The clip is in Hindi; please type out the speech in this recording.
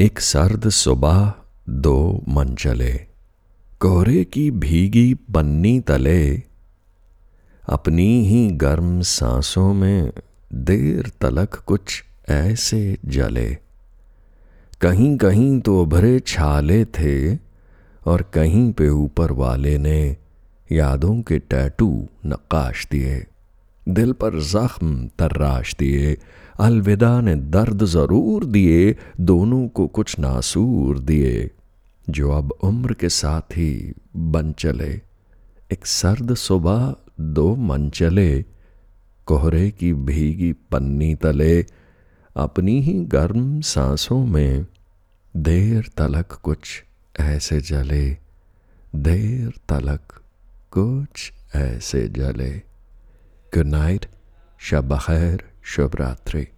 एक सर्द सुबह दो मंचले कोहरे की भीगी पन्नी तले। अपनी ही गर्म सांसों में देर तलक कुछ ऐसे जले। कहीं कहीं तो भरे छाले थे और कहीं पे ऊपर वाले ने यादों के टैटू नक्काश दिए। दिल पर जख्म तर्राश दिए, अलविदा ने दर्द ज़रूर दिए, दोनों को कुछ नासूर दिए, जो अब उम्र के साथ ही बन चले। एक सर्द सुबह दो मन चले, कोहरे की भीगी पन्नी तले, अपनी ही गर्म सांसों में देर तलक कुछ ऐसे जले, देर तलक कुछ ऐसे जले। Good night. Shab Shabratri.